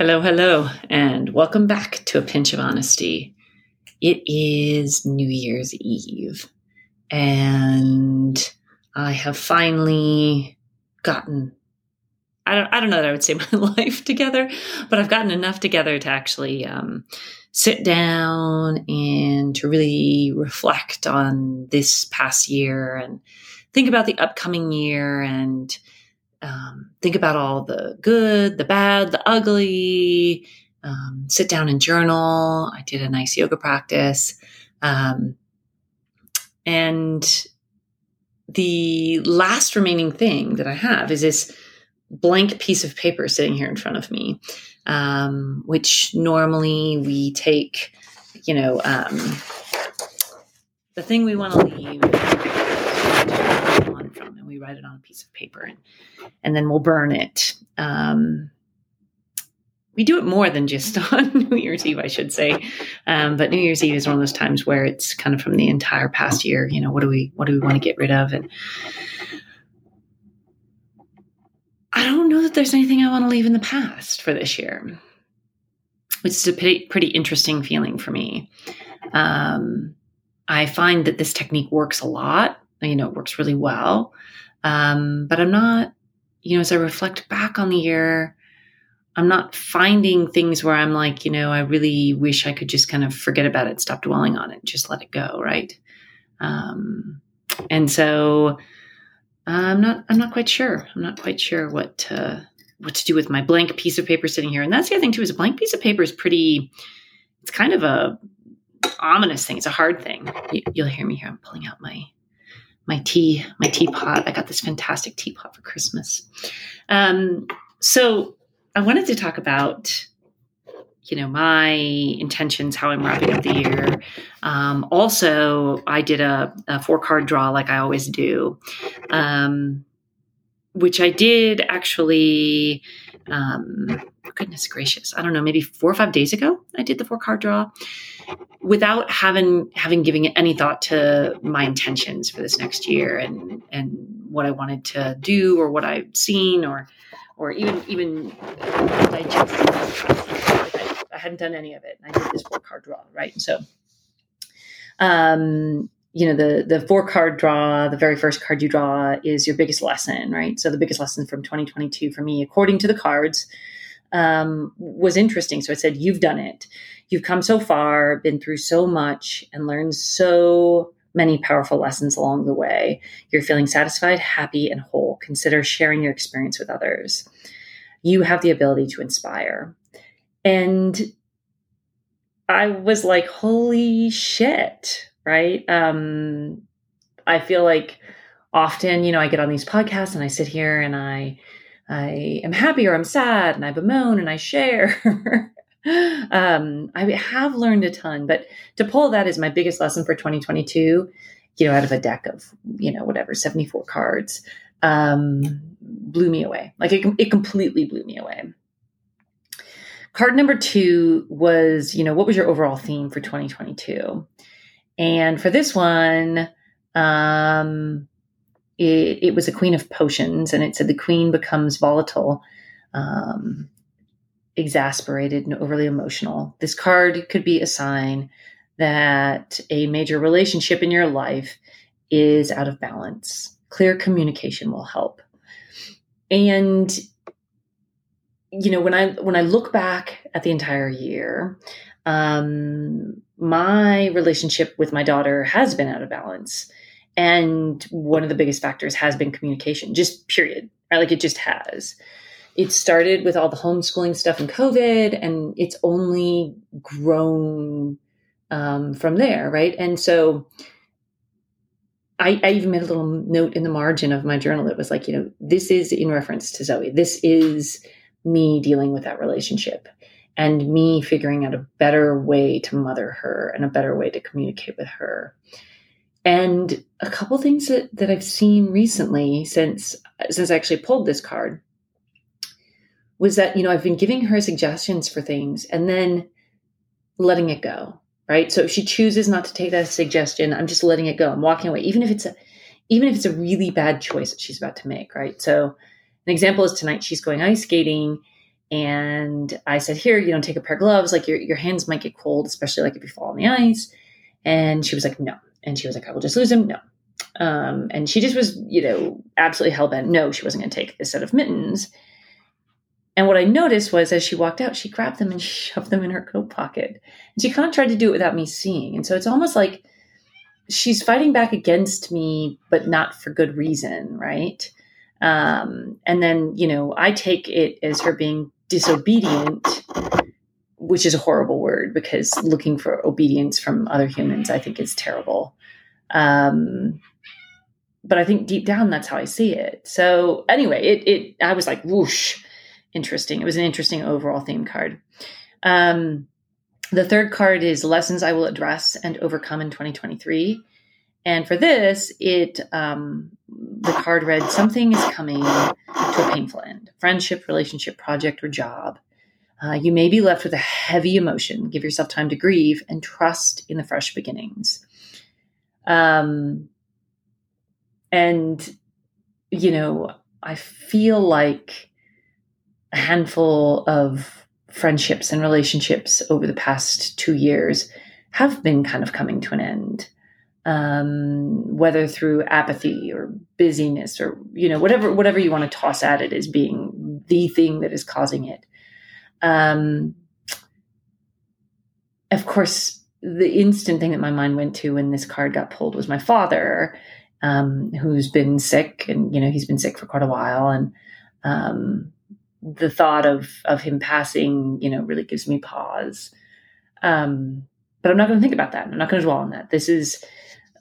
Hello, hello, and welcome back to A Pinch of Honesty. It is New Year's Eve, and I have finally gotten I don't, I don't know that I would say my life together, but I've gotten enough together to actually um, sit down and to really reflect on this past year and think about the upcoming year and um, think about all the good, the bad, the ugly. Um, sit down and journal. I did a nice yoga practice. Um, and the last remaining thing that I have is this blank piece of paper sitting here in front of me, um, which normally we take, you know, um, the thing we want to leave on from, and we write it on a piece of paper, and and then we'll burn it. Um, we do it more than just on New Year's Eve, I should say. Um, but New Year's Eve is one of those times where it's kind of from the entire past year. You know, what do we what do we want to get rid of, and I don't know that there's anything I want to leave in the past for this year, It's a pretty, pretty interesting feeling for me. Um, I find that this technique works a lot. You know, it works really well. Um, but I'm not, you know, as I reflect back on the year, I'm not finding things where I'm like, you know, I really wish I could just kind of forget about it, stop dwelling on it, just let it go, right? Um, and so I'm not. I'm not quite sure. I'm not quite sure what to, what to do with my blank piece of paper sitting here. And that's the other thing too. Is a blank piece of paper is pretty. It's kind of a ominous thing. It's a hard thing. You, will hear me here. I'm pulling out my my tea my teapot. I got this fantastic teapot for Christmas. Um, so I wanted to talk about you know my intentions how i'm wrapping up the year um, also i did a, a, four card draw like i always do um, which i did actually um, goodness gracious i don't know maybe four or five days ago i did the four card draw without having having given any thought to my intentions for this next year and and what i wanted to do or what i've seen or or even even i hadn't done any of it. And I did this four card draw, right? So, um, you know, the the four card draw, the very first card you draw is your biggest lesson, right? So the biggest lesson from 2022 for me, according to the cards, um, was interesting. So it said, "You've done it. You've come so far, been through so much, and learned so." Many powerful lessons along the way. You're feeling satisfied, happy, and whole. Consider sharing your experience with others. You have the ability to inspire. And I was like, holy shit, right? Um, I feel like often, you know, I get on these podcasts and I sit here and I I am happy or I'm sad and I bemoan and I share. um, I have learned a ton, but to pull that is my biggest lesson for 2022, you know, out of a deck of, you know, whatever, 74 cards, um, blew me away. Like it, it completely blew me away. Card number two was, you know, what was your overall theme for 2022? And for this one, um, it, it was a queen of potions, and it said the queen becomes volatile, um, exasperated, and overly emotional. This card could be a sign that a major relationship in your life is out of balance. Clear communication will help. And you know when i when i look back at the entire year um my relationship with my daughter has been out of balance and one of the biggest factors has been communication just period right like it just has it started with all the homeschooling stuff and covid and it's only grown um, from there right and so I, I, even made a little note in the margin of my journal that was like, you know, this is in reference to Zoe. This is me dealing with that relationship and me figuring out a better way to mother her and a better way to communicate with her. And a couple things that, that I've seen recently since since I actually pulled this card was that, you know, I've been giving her suggestions for things and then letting it go. Right. So if she chooses not to take that suggestion, I'm just letting it go. I'm walking away, even if it's a even if it's a really bad choice that she's about to make. Right. So an example is tonight she's going ice skating And I said, Here, you know, take a pair of gloves. Like your, your hands might get cold, especially like if you fall on the ice. And she was like, No. And she was like, I will just lose them. No. Um, and she just was, you know, absolutely hell bent. No, she wasn't going to take this set of mittens. And what I noticed was as she walked out, she grabbed them and shoved them in her coat pocket. And she kind of tried to do it without me seeing. And so it's almost like she's fighting back against me, but not for good reason, right? Um, and then, you know, I take it as her being disobedient, which is a horrible word because looking for obedience from other humans, I think is terrible. Um, but I think deep down, that's how I see it. So anyway, it, it, I was like, whoosh, interesting. It was an interesting overall theme card. Um, the third card is lessons I will address and overcome in 2023. And for this, it um, the card read something is coming to a painful end. Friendship, relationship, project, or job. Uh, you may be left with a heavy emotion. Give yourself time to grieve and trust in the fresh beginnings. Um, and you know, I feel like a handful of friendships and relationships over the past two years have been kind of coming to an end um, whether through apathy or busyness or you know whatever whatever you want to toss at it as being the thing that is causing it. Um, of course, the instant thing that my mind went to when this card got pulled was my father, um, who's been sick, and you know he's been sick for quite a while, and um, the thought of of him passing, you know, really gives me pause. Um, but I'm not going to think about that. I'm not going to dwell on that. This is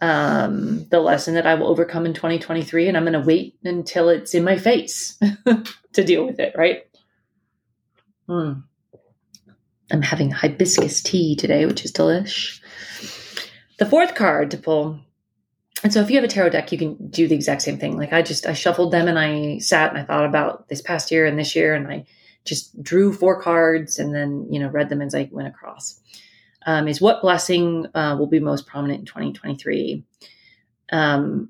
um, the lesson that I will overcome in 2023, and I'm going to wait until it's in my face to deal with it, right? Mm. I'm having hibiscus tea today, which is delish. The fourth card to pull. And so if you have a tarot deck, you can do the exact same thing. Like I just I shuffled them and I sat and I thought about this past year and this year and I just drew four cards and then, you know, read them as I went across um, is what blessing uh, will be most prominent in 2023. Um,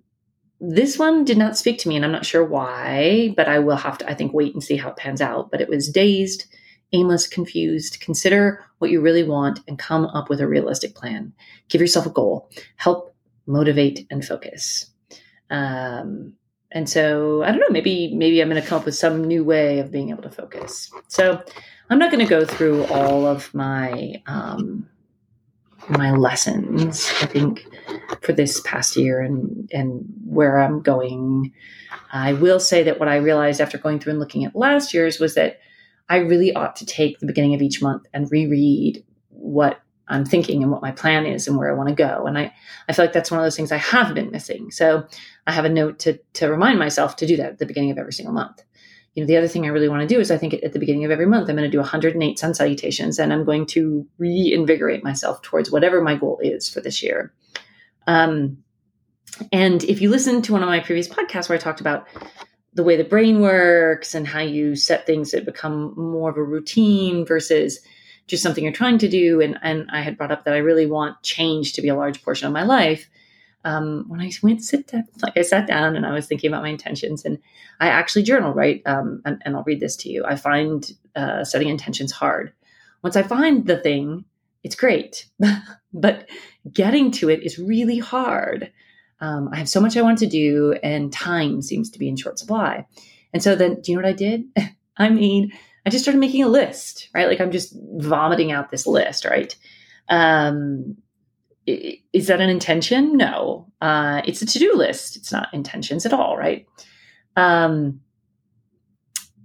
this one did not speak to me, and I'm not sure why, but I will have to, I think, wait and see how it pans out. But it was dazed, aimless, confused. Consider what you really want and come up with a realistic plan. Give yourself a goal. Help motivate and focus. Um, and so I don't know, maybe maybe I'm going to come up with some new way of being able to focus. So I'm not going to go through all of my um, my lessons, I think, for this past year and, and where I'm going. I will say that what I realized after going through and looking at last year's was that I really ought to take the beginning of each month and reread what I'm thinking and what my plan is and where I want to go. And I, I feel like that's one of those things I have been missing. So I have a note to, to remind myself to do that at the beginning of every single month you know, the other thing I really want to do is I think at the beginning of every month, I'm going to do 108 sun salutations and I'm going to reinvigorate myself towards whatever my goal is for this year. Um, and if you listen to one of my previous podcasts where I talked about the way the brain works and how you set things that become more of a routine versus just something you're trying to do, and, and I had brought up that I really want change to be a large portion of my life um, when I went sit down, like I sat down and I was thinking about my intentions, and I actually journal, right? Um, and, and, I'll read this to you. I find uh, setting intentions hard. Once I find the thing, it's great, but getting to it is really hard. Um, I have so much I want to do, and time seems to be in short supply. And so then, do you know what I did? I mean, I just started making a list, right? Like I'm just vomiting out this list, right? Um, is that an intention? No. Uh, it's a to do list. It's not intentions at all, right? Um,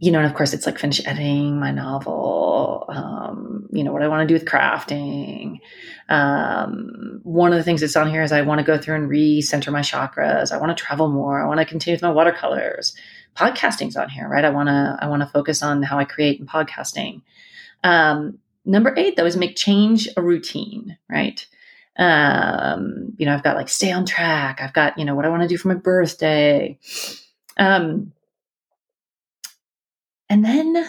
you know, and of course, it's like finish editing my novel. Um, you know, what I want to do with crafting. Um, one of the things that's on here is I want to go through and recenter my chakras. I want to travel more. I want to continue with my watercolors. Podcasting's on here, right? I want to I want to focus on how I create in podcasting. Um, number eight, though, is make change a routine, right? Um, you know, I've got like stay on track. I've got, you know, what I want to do for my birthday. Um, and then,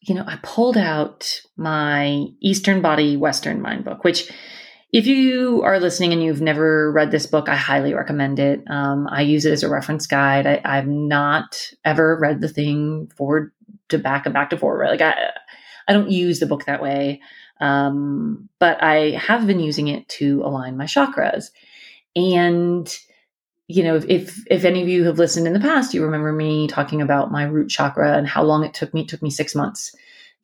you know, I pulled out my Eastern Body, Western Mind book, which if you are listening and you've never read this book, I highly recommend it. Um, I use it as a reference guide. I, have not ever read the thing forward to back and back to forward. Right? Like I, I don't use the book that way, um, but I have been using it to align my chakras. And you know, if if any of you have listened in the past, you remember me talking about my root chakra and how long it took me. It took me six months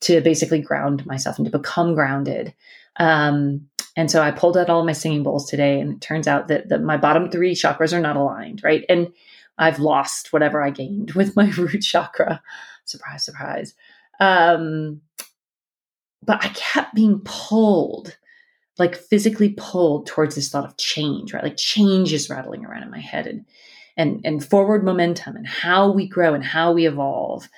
to basically ground myself and to become grounded. Um, and so I pulled out all my singing bowls today, and it turns out that my bottom three chakras are not aligned, right? And I've lost whatever I gained with my root chakra. Surprise, surprise. Um, but I kept being pulled, like physically pulled towards this thought of change, right? Like change is rattling around in my head and and and forward momentum and how we grow and how we evolve.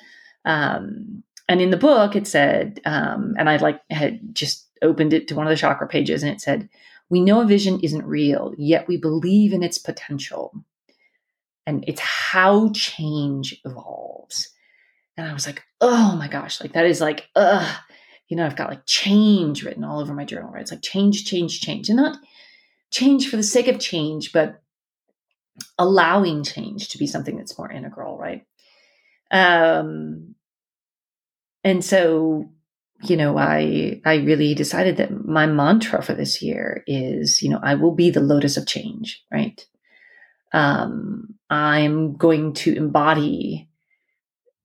Um, and in the book, it said, um, and I like had just opened it to one of the chakra pages and it said, We know a vision isn't real, yet we believe in its potential. And it's how change evolves. And I was like, oh my gosh, like that is like, ugh. You know, I've got like change written all over my journal, right? It's like change, change, change. And not change for the sake of change, but allowing change to be something that's more integral, right? Um, and so you know, I I really decided that my mantra for this year is, you know, I will be the lotus of change, right? Um, I'm going to embody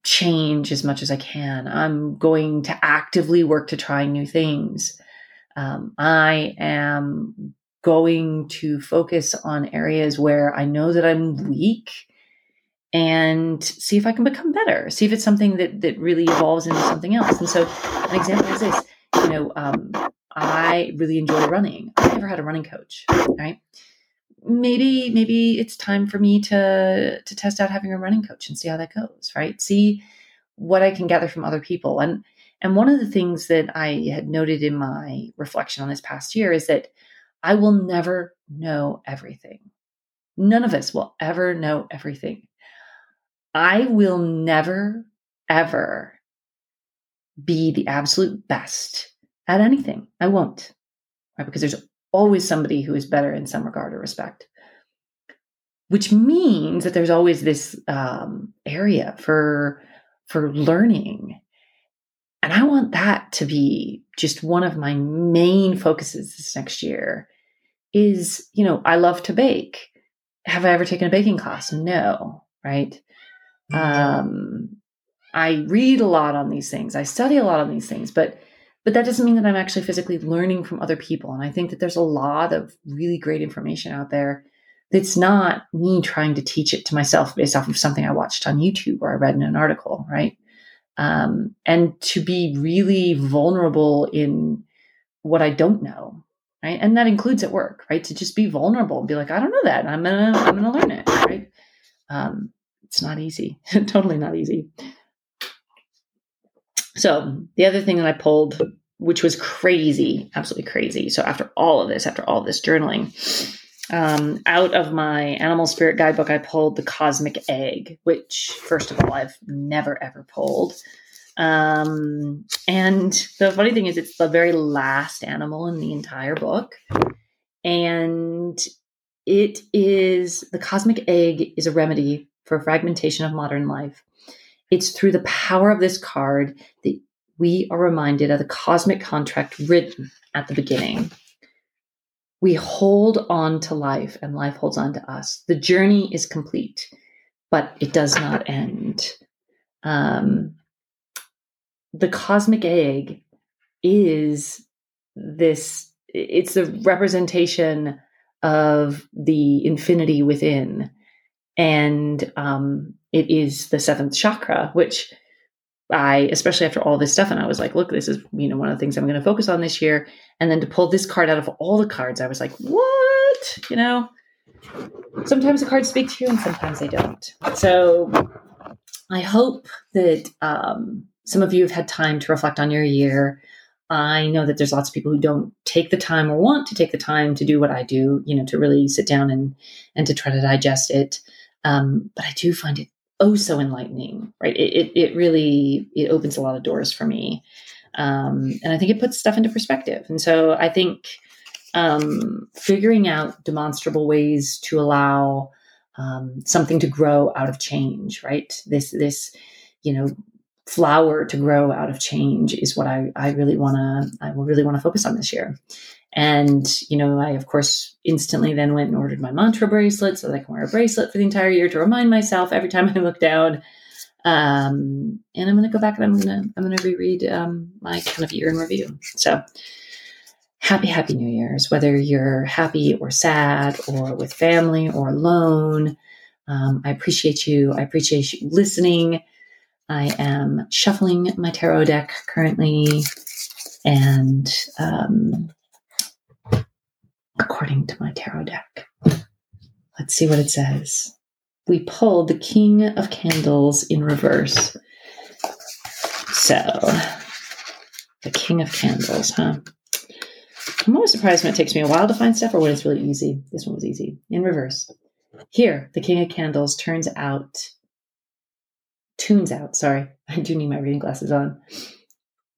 change as much as I can. I'm going to actively work to try new things. Um, I am going to focus on areas where I know that I'm weak and see if I can become better. See if it's something that that really evolves into something else. And so, an example is this: you know, um, I really enjoy running. I never had a running coach, right? Maybe maybe it's time for me to to test out having a running coach and see how that goes, right? See what I can gather from other people. And and one of the things that I had noted in my reflection on this past year is that I will never know everything. None of us will ever know everything. I will never, ever be the absolute best at anything. I won't, right? Because there's always somebody who is better in some regard or respect, which means that there's always this um, area for for learning, and I want that to be just one of my main focuses this next year. Is you know I love to bake. Have I ever taken a baking class? No, right? Um, I read a lot on these things. I study a lot on these things, but but that doesn't mean that I'm actually physically learning from other people. And I think that there's a lot of really great information out there that's not me trying to teach it to myself based off of something I watched on YouTube or I read in an article, right? Um, and to be really vulnerable in what I don't know, right? And that includes at work, right? To just be vulnerable and be like, I don't know that. I'm gonna I'm gonna learn it, right? Um, it's not easy. totally not easy. So the other thing that I pulled, which was crazy, absolutely crazy. So after all of this, after all this journaling, um, out of my animal spirit guidebook, I pulled the cosmic egg, which first of all, I've never ever pulled. Um, and the funny thing is, it's the very last animal in the entire book. And it is the cosmic egg is a remedy for fragmentation of modern life. It's through the power of this card that we are reminded of the cosmic contract written at the beginning. We hold on to life and life holds on to us. The journey is complete, but it does not end. Um, the cosmic egg is this, it's a representation of the infinity within and um, it is the seventh chakra, which I, especially after all this stuff, and I was like, look, this is you know one of the things I'm going to focus on this year. And then to pull this card out of all the cards, I was like, what? You know, sometimes the cards speak to you, and sometimes they don't. So I hope that um, some of you have had time to reflect on your year. I know that there's lots of people who don't take the time or want to take the time to do what I do, you know, to really sit down and and to try to digest it. Um, but I do find it oh so enlightening, right? It, it, it really, it opens a lot of doors for me. Um, and I think it puts stuff into perspective. And so I think um, figuring out demonstrable ways to allow um, something to grow out of change, right? This, this, you know, flower to grow out of change is what I, I really want to I really want to focus on this year. And you know, I of course instantly then went and ordered my mantra bracelet so that I can wear a bracelet for the entire year to remind myself every time I look down. Um, and I'm going to go back and I'm going to I'm going to reread um, my kind of year in review. So happy happy New Year's, whether you're happy or sad or with family or alone. Um, I appreciate you. I appreciate you listening. I am shuffling my tarot deck currently, and um, according to my tarot deck, let's see what it says. We pulled the King of Candles in reverse. So, the King of Candles, huh? I'm always surprised when it takes me a while to find stuff or when it's really easy. This one was easy. In reverse. Here, the King of Candles turns out tunes out, sorry, I do need my reading glasses on,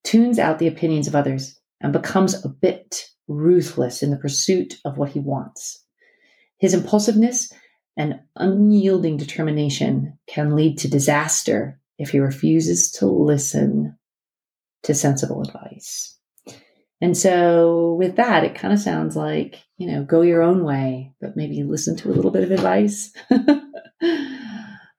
tunes out the opinions of others and becomes a bit ruthless in the pursuit of what he wants. His impulsiveness and unyielding determination can lead to disaster if he refuses to listen to sensible advice. And so, with that, it kind of sounds like, you know, go your own way, but maybe listen to a little bit of advice.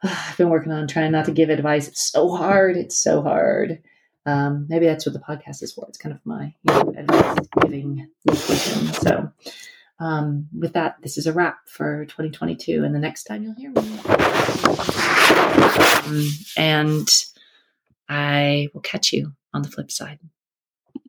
I've been working on trying not to give advice. It's so hard. It's so hard. Um, maybe that's what the podcast is for. It's kind of my you know, advice giving location. So, um, with that, this is a wrap for 2022. And the next time you'll hear me. Um, and I will catch you on the flip side.